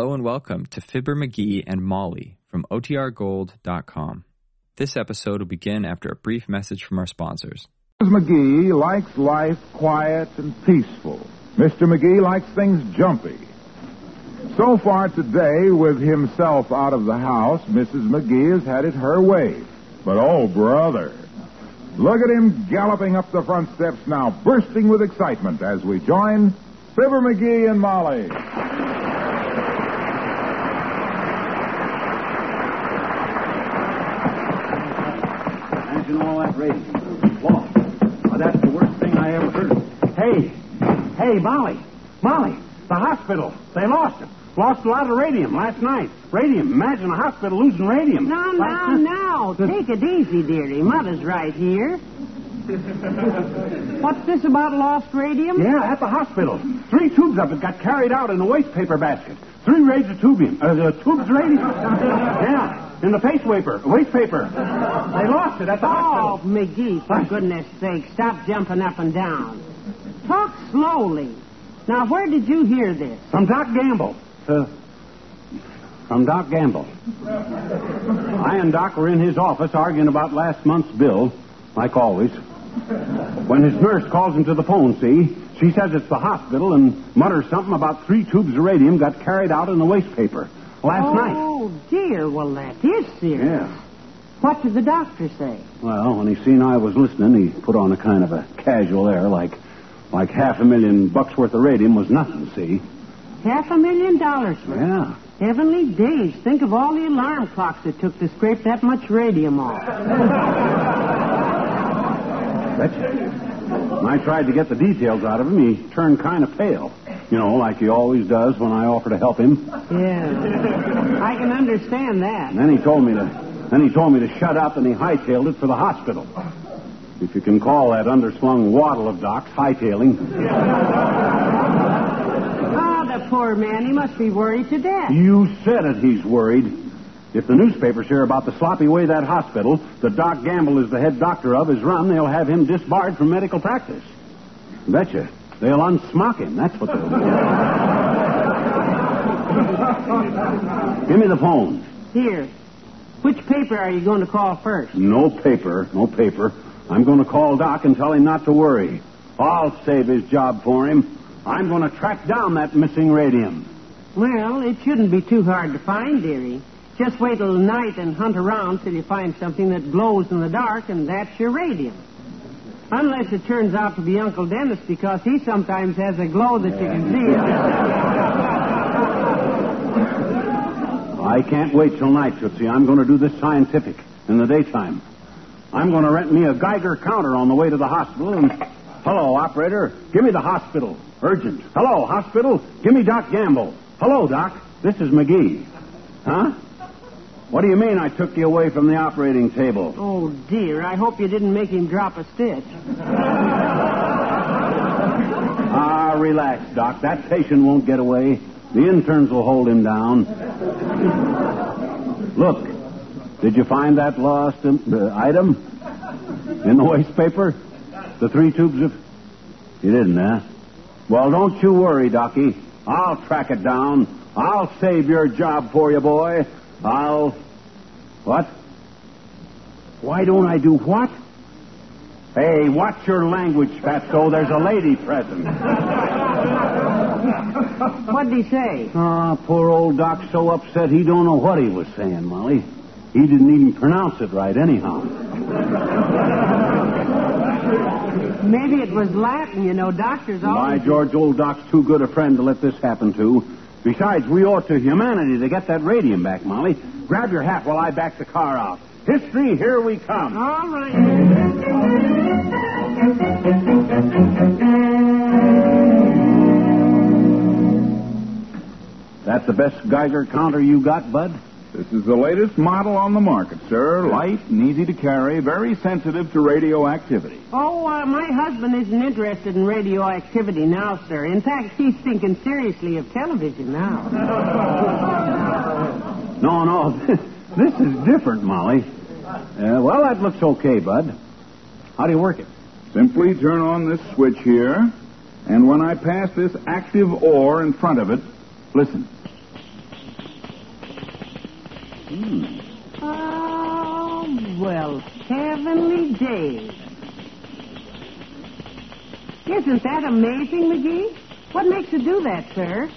Hello and welcome to Fibber McGee and Molly from OTRGold.com. This episode will begin after a brief message from our sponsors. Mrs. McGee likes life quiet and peaceful. Mr. McGee likes things jumpy. So far today, with himself out of the house, Mrs. McGee has had it her way. But oh, brother, look at him galloping up the front steps now, bursting with excitement as we join Fibber McGee and Molly. That. Law. Why, that's the worst thing I ever heard of. Hey, hey, Molly, Molly, the hospital. They lost it. Lost a lot of radium last night. Radium. Imagine a hospital losing radium. Now, now, now. Take it easy, dearie. Mother's right here. What's this about lost radium? Yeah, at the hospital. Three tubes of it got carried out in a waste paper basket. Three raids of tubium. Uh, the tubes radium. yeah, in the paste paper, waste paper. They lost it at the Oh, hospital. McGee, for goodness sake, stop jumping up and down. Talk slowly. Now, where did you hear this? From Doc Gamble. Uh, from Doc Gamble. I and Doc were in his office arguing about last month's bill, like always. When his nurse calls him to the phone, see, she says it's the hospital and mutters something about three tubes of radium got carried out in the waste paper last oh, night. Oh, dear. Well, that is serious. Yeah. What did the doctor say? Well, when he seen I was listening, he put on a kind of a casual air, like like half a million bucks worth of radium was nothing. See? Half a million dollars worth. Yeah. Heavenly days. Think of all the alarm clocks it took to scrape that much radium off. Betcha. When I tried to get the details out of him, he turned kind of pale. You know, like he always does when I offer to help him. Yeah. I can understand that. And then he told me to then he told me to shut up and he hightailed it for the hospital. If you can call that underslung waddle of Doc's hightailing. Ah, the poor man. He must be worried to death. You said it, he's worried. If the newspapers hear about the sloppy way that hospital, that Doc Gamble is the head doctor of, is run, they'll have him disbarred from medical practice. Betcha. They'll unsmock him. That's what they'll do. Give me the phone. Here. Which paper are you going to call first? No paper. No paper. I'm going to call Doc and tell him not to worry. I'll save his job for him. I'm going to track down that missing radium. Well, it shouldn't be too hard to find, dearie. Just wait till night and hunt around till you find something that glows in the dark, and that's your radium. Unless it turns out to be Uncle Dennis, because he sometimes has a glow that you can see. I can't wait till night, Tootsie. I'm going to do this scientific in the daytime. I'm going to rent me a Geiger counter on the way to the hospital and. Hello, operator. Give me the hospital. Urgent. Hello, hospital. Give me Doc Gamble. Hello, Doc. This is McGee. Huh? What do you mean I took you away from the operating table? Oh, dear. I hope you didn't make him drop a stitch. Ah, relax, Doc. That patient won't get away. The interns will hold him down. Look, did you find that lost um, uh, item in the waste paper? The three tubes of. You didn't, huh? Well, don't you worry, Docky. I'll track it down. I'll save your job for you, boy. I'll. What? Why don't I do what? Hey, watch your language, Fatso. There's a lady present. What'd he say? Ah, poor old Doc's so upset he don't know what he was saying, Molly. He didn't even pronounce it right, anyhow. Maybe it was Latin, you know. Doctors By always. George, old Doc's too good a friend to let this happen to. Besides, we owe it to humanity to get that radium back, Molly. Grab your hat while I back the car out. History, here we come. All right. That's the best Geiger counter you got, Bud? This is the latest model on the market, sir. Light and easy to carry, very sensitive to radioactivity. Oh, uh, my husband isn't interested in radioactivity now, sir. In fact, he's thinking seriously of television now. No, no. this is different, Molly. Uh, well, that looks okay, Bud. How do you work it? Simply turn on this switch here, and when I pass this active ore in front of it, listen. Oh, well, heavenly days. Isn't that amazing, McGee? What makes you do that, sir?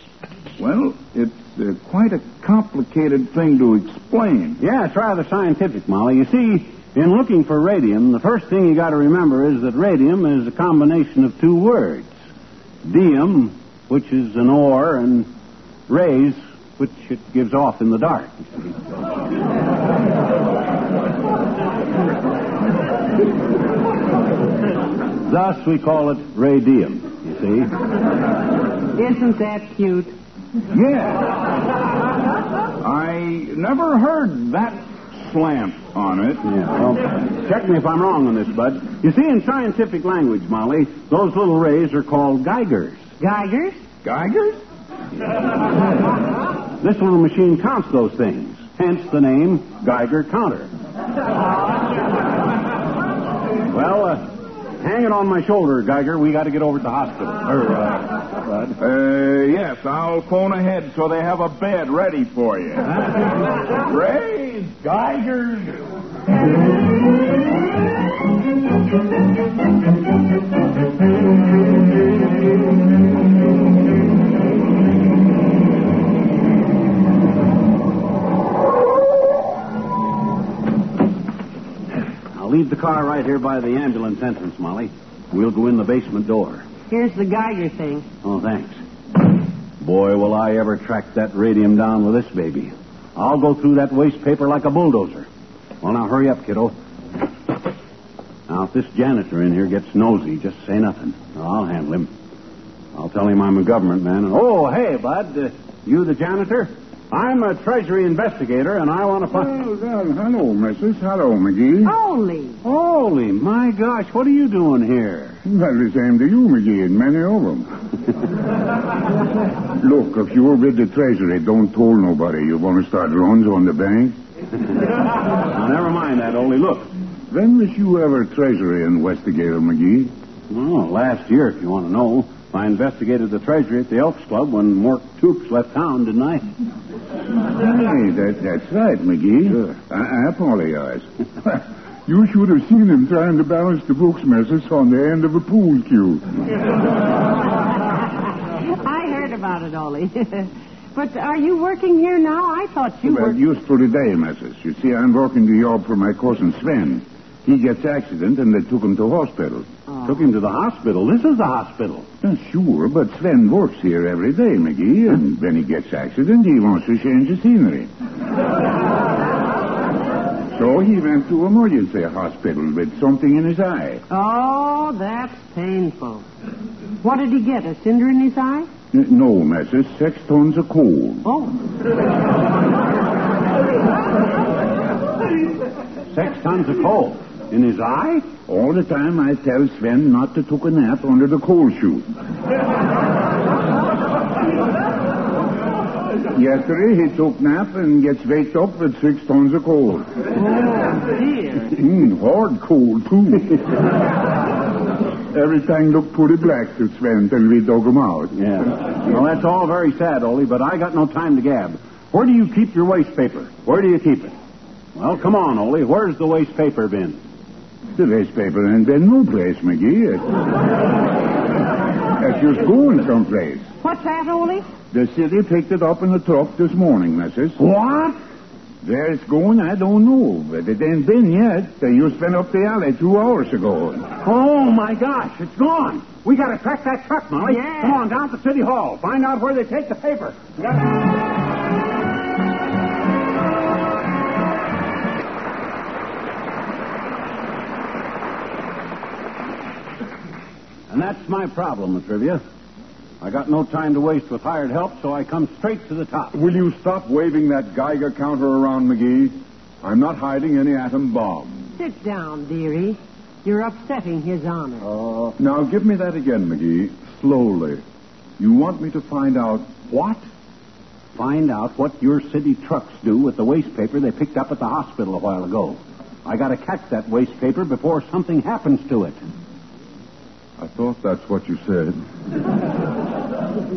Well, it's uh, quite a complicated thing to explain. Yeah, it's rather scientific, Molly. You see, in looking for radium, the first thing you got to remember is that radium is a combination of two words. Diem, which is an ore, and rays, which it gives off in the dark. Thus, we call it radium, you see. Isn't that cute? Yeah. I never heard that slant on it. Yeah, well, check me if I'm wrong on this, Bud. You see, in scientific language, Molly, those little rays are called Geigers. Geigers? Geigers? This little machine counts those things, hence the name Geiger counter. Well, uh, hang it on my shoulder, Geiger. We got to get over to the hospital. Uh, Bud. Uh, yes, I'll phone ahead so they have a bed ready for you. Rays, Geigers. leave the car right here by the ambulance entrance, Molly. We'll go in the basement door. Here's the Geiger thing. Oh, thanks. Boy, will I ever track that radium down with this baby. I'll go through that waste paper like a bulldozer. Well, now hurry up, kiddo. Now, if this janitor in here gets nosy, just say nothing. I'll handle him. I'll tell him I'm a government man. And, oh, hey, Bud, uh, you the janitor? I'm a Treasury investigator, and I want to find. Well, well, hello, Mrs. Hello, McGee. Holy. Holy, my gosh, what are you doing here? Well, the same to you, McGee, and many of them. Look, if you're with the Treasury, don't tell nobody you want to start runs on the bank. Now, never mind that, only Look. When was you ever Treasury investigator, McGee? Well, last year, if you want to know. I investigated the Treasury at the Elks Club when Mort Toops left town, didn't I? Hey, that, that's right, McGee. I, I apologize. you should have seen him trying to balance the books, Mrs., on the end of a pool cue. I heard about it, Ole. but are you working here now? I thought you well, were. just for today, Mrs. You see, I'm working the job for my cousin Sven. He gets accident, and they took him to hospital. Took him to the hospital. This is the hospital. Uh, sure, but Sven works here every day, McGee, and when he gets accident, he wants to change the scenery. so he went to emergency hospital with something in his eye. Oh, that's painful. What did he get? A cinder in his eye? N- No, Mrs. Six tons of coal. Oh. Six tons of coal. In his eye? All the time I tell Sven not to take a nap under the coal chute. Yesterday he took nap and gets waked up with six tons of coal. Oh, dear. Mm, hard coal, too. Everything looked pretty black to Sven till we dug him out. Yeah. Well, that's all very sad, Ole, but I got no time to gab. Where do you keep your waste paper? Where do you keep it? Well, come on, Ole. Where's the waste paper bin? The waste paper ain't been no place, McGee. It's just going someplace. What's that, Ole? The city picked it up in the truck this morning, Mrs. What? Where it's going, I don't know, but it ain't been yet. They just been up the alley two hours ago. Oh, my gosh, it's gone. We got to track that truck, Molly. Yeah. Come on, down to City Hall. Find out where they take the paper. That's my problem, Trivia. I got no time to waste with hired help, so I come straight to the top. Will you stop waving that Geiger counter around, McGee? I'm not hiding any atom bomb. Sit down, dearie. You're upsetting his honor. Uh, now give me that again, McGee. Slowly. You want me to find out what? Find out what your city trucks do with the waste paper they picked up at the hospital a while ago. I got to catch that waste paper before something happens to it. I thought that's what you said.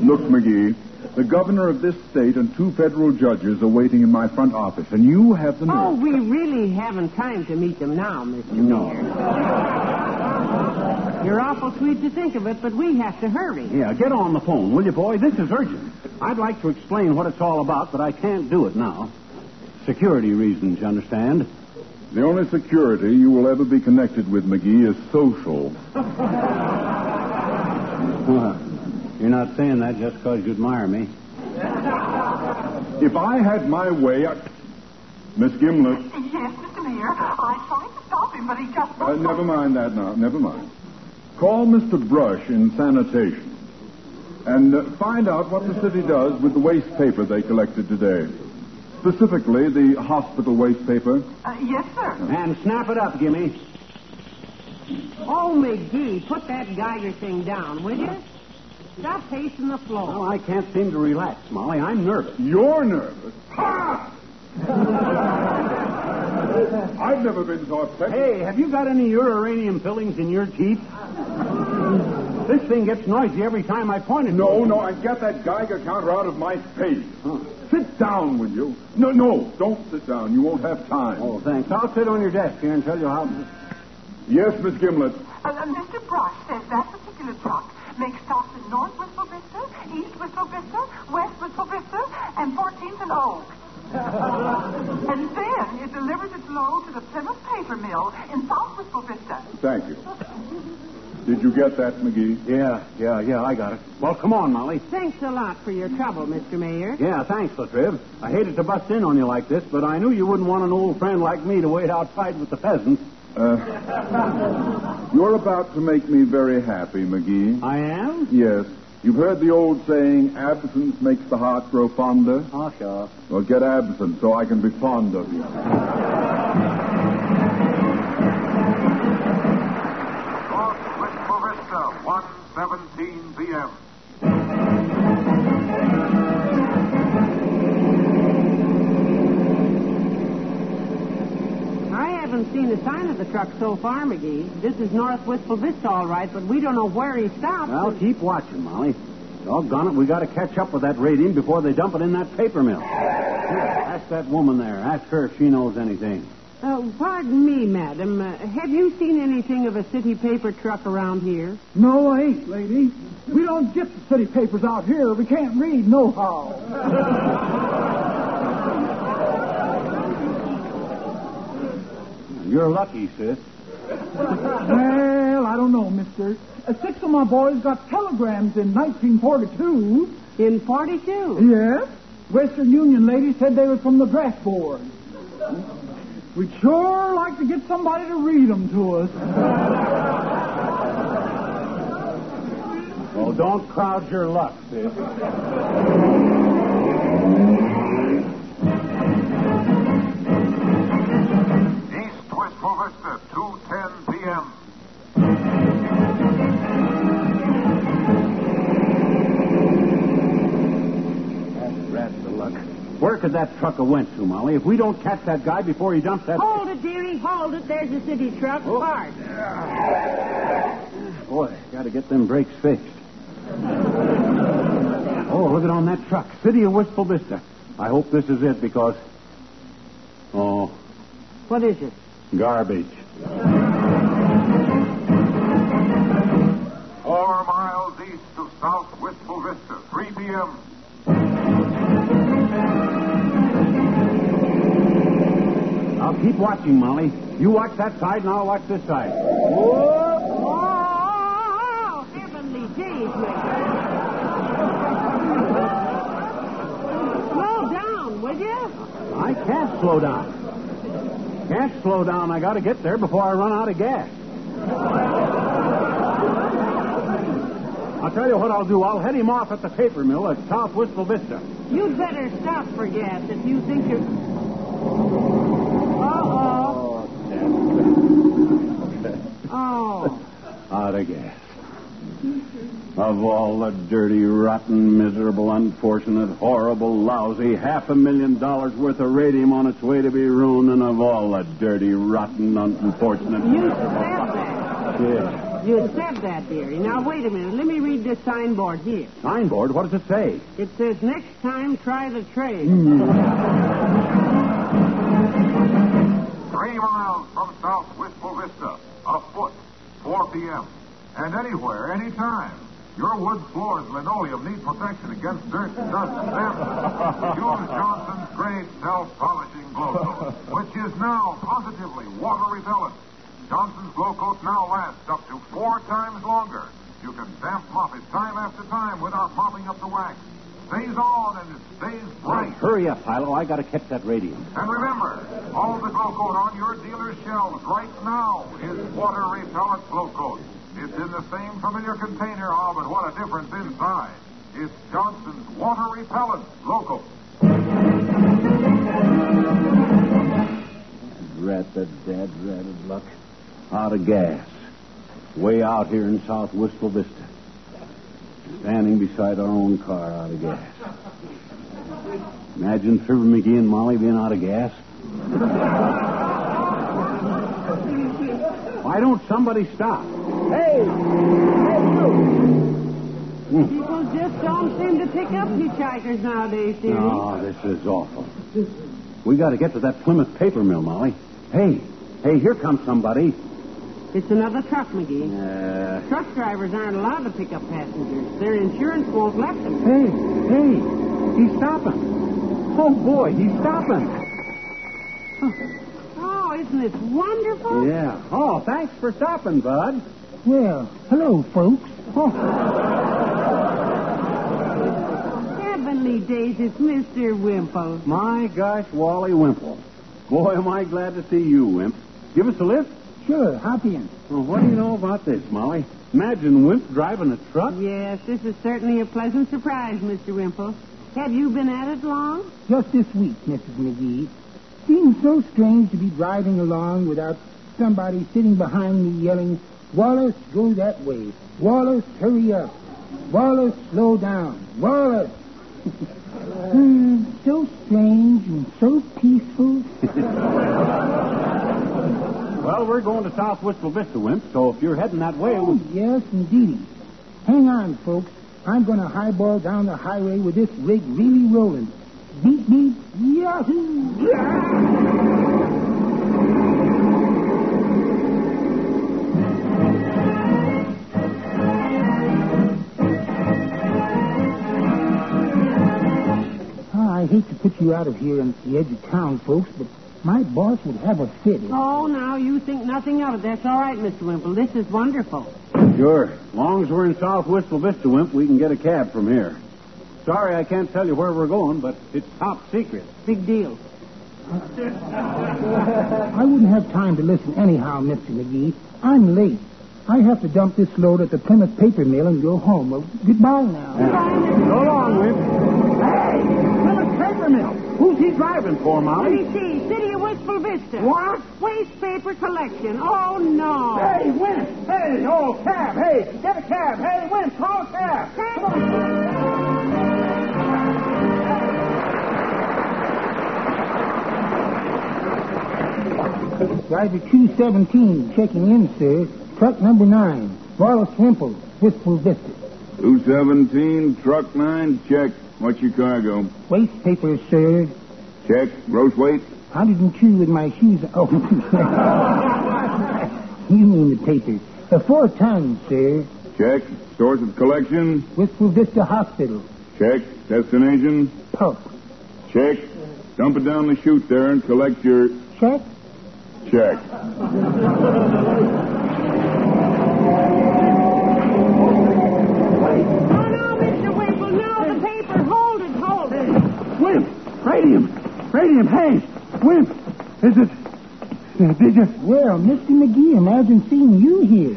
Look, McGee, The governor of this state and two federal judges are waiting in my front office, and you have the nerve. Oh, we really haven't time to meet them now, Mr. No. Mayor. You're awful sweet to think of it, but we have to hurry. Yeah, get on the phone, will you, boy? This is urgent. I'd like to explain what it's all about, but I can't do it now. Security reasons, you understand? The only security you will ever be connected with, McGee, is social. You're not saying that just because you admire me. If I had my way, I... Miss Gimlet, Yes, Mr. Mayor. I tried to stop him, but he just uh, never mind that now. Never mind. Call Mr. Brush in sanitation and uh, find out what the city does with the waste paper they collected today. Specifically, the hospital waste paper. Uh, yes, sir. And snap it up, Gimme. Oh, McGee, put that Geiger thing down, will you? Stop pacing the floor. Well, I can't seem to relax, Molly. I'm nervous. You're nervous. Ha! I've never been so upset. Hey, have you got any uranium fillings in your teeth? This thing gets noisy every time I point it. No, no, and get that Geiger counter out of my face. Sit down, will you? No, no, don't sit down. You won't have time. Oh, thanks. I'll sit on your desk here and tell you how. Yes, Miss Gimlet. Uh, uh, Mr. Brush says that particular truck makes stops in North Wistful Vista, East Wistful Vista, West Wistful Vista, and 14th and Oak. and then it delivers its load to the Plymouth Paper Mill in South Wistful Vista. Thank you. Did you get that, McGee? Yeah, yeah, yeah, I got it. Well, come on, Molly. Thanks a lot for your trouble, Mr. Mayor. Yeah, thanks, Latriv. I hated to bust in on you like this, but I knew you wouldn't want an old friend like me to wait outside with the peasants. Uh, you're about to make me very happy, McGee. I am? Yes. You've heard the old saying, absence makes the heart grow fonder? Oh, sure. Well, get absent so I can be fond of you. 17 p.m. I haven't seen a sign of the truck so far, McGee. This is North Wistful Vista, all right, but we don't know where he stopped. Well, keep watching, Molly. Doggone it, we got to catch up with that radium before they dump it in that paper mill. Ask that woman there. Ask her if she knows anything. Uh, pardon me, madam. Uh, have you seen anything of a city paper truck around here? No, I ain't, lady. We don't get the city papers out here. We can't read nohow. You're lucky, sis. well, I don't know, mister. Uh, six of my boys got telegrams in 1942. In 42. Yes? Western Union lady said they were from the draft board. We'd sure like to get somebody to read them to us. Well, don't crowd your luck, sis. East Wistful Vista, 2.10 could that truck have went to, Molly? If we don't catch that guy before he dumps that... Hold it, dearie. Hold it. There's the city truck. Oh. Hard. Ah, boy, got to get them brakes fixed. Oh, look at on that truck. City of Wistful Vista. I hope this is it because... Oh, What is it? garbage. Four miles east of South Wistful Vista, 3 p.m. Keep watching, Molly. You watch that side and I'll watch this side. Oh, heavenly days, Slow down, will you? I can't slow down. Can't slow down. I got to get there before I run out of gas. I'll tell you what I'll do. I'll head him off at the paper mill at South Wistful Vista. You'd better stop for gas if you think you're. Oh. Out of gas. Of all the dirty, rotten, miserable, unfortunate, horrible, lousy, half a million dollars worth of radium on its way to be ruined, and of all the dirty, rotten, unfortunate. You said that. Yeah. You said that, dearie. Now, wait a minute. Let me read this signboard here. Signboard? What does it say? It says, next time, try the trade. Hmm. Three miles from South Wistful Vista, afoot, 4 p.m. And anywhere, anytime. Your wood floors and linoleum need protection against dirt, and dust, and damp. Use Johnson's great self-polishing Glo-Coat, which is now positively water repellent. Johnson's Glo-Coat now lasts up to four times longer. You can damp mop it time after time without mopping up the wax. Stays on and it stays bright. Oh, hurry up, Philo. I gotta catch that radio. And remember, all the Glo-Coat on your dealer's shelves right now is water repellent Glo-Coat. It's in the same familiar container, oh, but what a difference inside. It's Johnson's water repellent Glo-Coat. Rat the dad ratted luck. Out of gas. Way out here in South Wistful Vista. Standing beside our own car out of gas. Imagine Fibber McGee and Molly being out of gas. Why don't somebody stop? Hey! Hey, you! Hmm. People just don't seem to pick up hitchhikers nowadays, dearie. Oh, this is awful. We got to get to that Plymouth paper mill, Molly. Hey, hey, here comes somebody. It's another truck, McGee. Uh, Truck drivers aren't allowed to pick up passengers. Their insurance won't let them. hey, hey, he's stopping. Oh, boy, he's stopping. Oh, isn't this wonderful? Yeah. Oh, thanks for stopping, Bud. Well, hello, folks. Heavenly days, it's Mr. Wimple. My gosh, Wally Wimple. Boy, am I glad to see you, Wimp. Give us a lift? Sure, hop in. Well, what do you know about this, Molly? Imagine Wimp driving a truck. Yes, this is certainly a pleasant surprise, Mr. Wimple. Have you been at it long? Just this week, Mrs. McGee. Seems so strange to be driving along without somebody sitting behind me yelling, Wallace, go that way. Wallace, hurry up. Wallace, slow down. Wallace. Hmm, so strange and so peaceful. Well, we're going to South Wistful Vista, Wimp, so if you're heading that way, Oh, we... yes, indeed. Hang on, folks. I'm going to highball down the highway with this rig really rolling. Beep, beep, yahoo! Ah, I hate to put you out of here on the edge of town, folks, but my boss would have a fit. Oh, now you think nothing of it. That's all right, Mr. Wimple. This is wonderful. Sure. As long as we're in South Wistful Vista, Wimp, we can get a cab from here. Sorry I can't tell you where we're going, but it's top secret. Big deal. I wouldn't have time to listen anyhow, Mr. McGee. I'm late. I have to dump this load at the Plymouth paper mill and go home. Well, goodbye now. So long, Wimp. Hey! Paper mill. Who's he driving for, Molly? Let Molly? me see. City of Wistful Vista. What? Waste paper collection. Oh, no. Hey, Wimp! Hey, oh, cab! Hey, get a cab! Hey, Wimp, call a cab! Come on! Driver 217 checking in, sir. Truck number 9. Wallace Wimple, Wistful Vista. 217, truck 9, check. What's your cargo? Waste paper, sir. Check. Gross weight? 102 with my shoes. Oh. you mean the paper. Uh, four tons, sir. Check. Source of collection? Wistful Vista Hospital. Check. Destination? Pulp. Check. Dump it down the chute there and collect your Check? check. No. Hold it, hold it. Wimp! Radium! Radium, hey! Wimp! Is it... uh, Did you... Well, Mr. McGee, imagine seeing you here.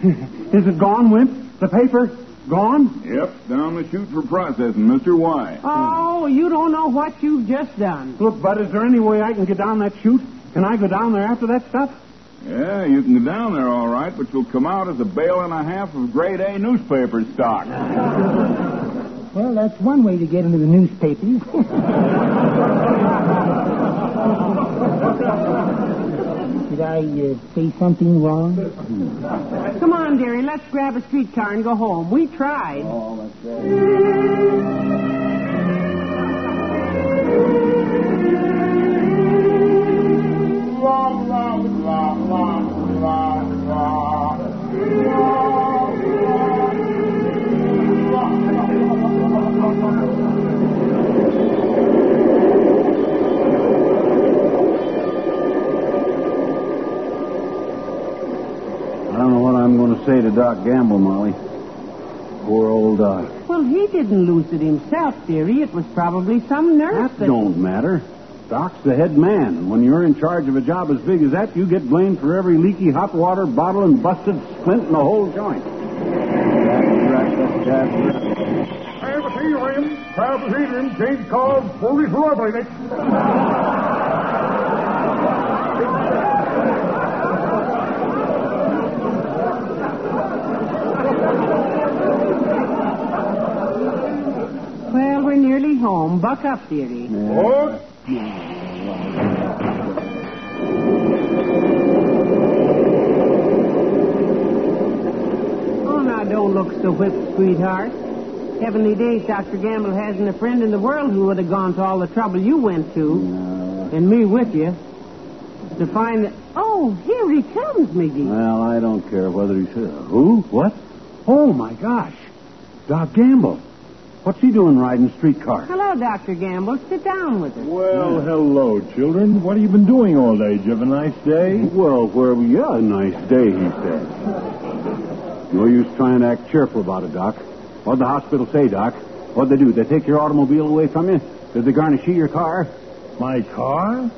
Is it gone, Wimp? The paper? Gone? Yep, down the chute for processing, Mr. Y. Oh, you don't know what you've just done. Look, Bud, is there any way I can get down that chute? Can I go down there after that stuff? Yeah, you can go down there all right, but you'll come out as a bale and a half of grade A newspaper stock. Well, that's one way to get into the newspapers. Did I uh, say something wrong? Come on, dearie, let's grab a streetcar and go home. We tried. Oh, that's right. Didn't lose it himself, dearie. It was probably some nurse That don't matter. Doc's the head man, and when you're in charge of a job as big as that, you get blamed for every leaky hot water bottle and busted splint in the whole joint. That's right, that's that's right. Have a seat, William. Have a seat, William. Change called police robbery next. Well, we're nearly home. Buck up, dearie. What? Oh, now don't look so whipped, sweetheart. Heavenly days, Dr. Gamble hasn't a friend in the world who would have gone to all the trouble you went to, and me with you, to find that. Oh, here he comes, McGee. Well, I don't care whether he's. Who? What? Oh, my gosh. Doc Gamble. What's he doing riding streetcar? Hello, Dr. Gamble. Sit down with us. Well, hmm. hello, children. What have you been doing all day? Did you have a nice day? Well, where we yeah, a nice day, he said. No use trying to act cheerful about it, Doc. What'd the hospital say, Doc? What'd they do? They take your automobile away from you? Did they garnish your car? My car?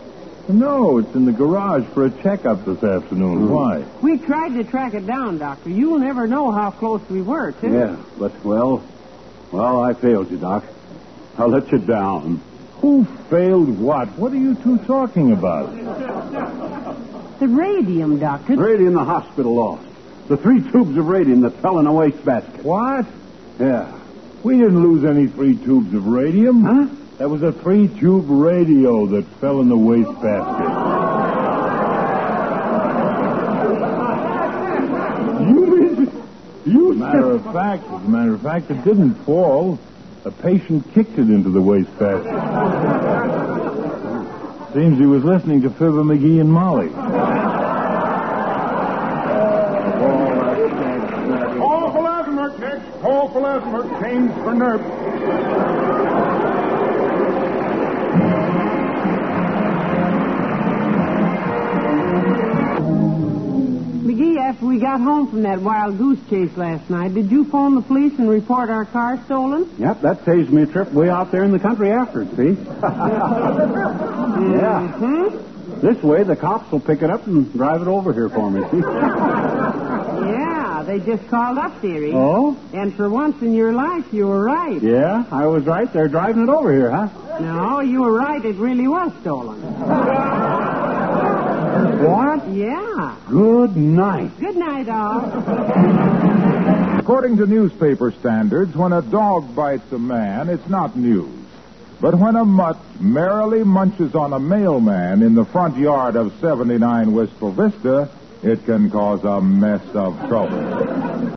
No, it's in the garage for a checkup this afternoon. Hmm. Why? We tried to track it down, Doctor. You'll never know how close we were, too. Yeah, but, well, well, I failed you, Doc. I let you down. Who failed what? What are you two talking about? The radium, Doctor. Radium the hospital lost. The three tubes of radium that fell in a wastebasket. What? Yeah. We didn't lose any three tubes of radium. Huh? That was a three tube radio that fell in the wastebasket. You you matter of fact, as a matter of fact, it didn't fall. A patient kicked it into the wastebasket. Seems he was listening to Fibber McGee and Molly. Call for Latimert next. Call for Latimert. Change for nerve. After we got home from that wild goose chase last night, did you phone the police and report our car stolen? Yep, that saves me a trip way out there in the country after it, see? yeah. Hmm? This way, the cops will pick it up and drive it over here for me, see? Yeah, they just called up, dearie. Oh? And for once in your life, you were right. Yeah, I was right. They're driving it over here, huh? No, you were right. It really was stolen. What? Yeah. Good night. Good night, all. According to newspaper standards, when a dog bites a man, it's not news. But when a mutt merrily munches on a mailman in the front yard of 79 Wistful Vista, it can cause a mess of trouble.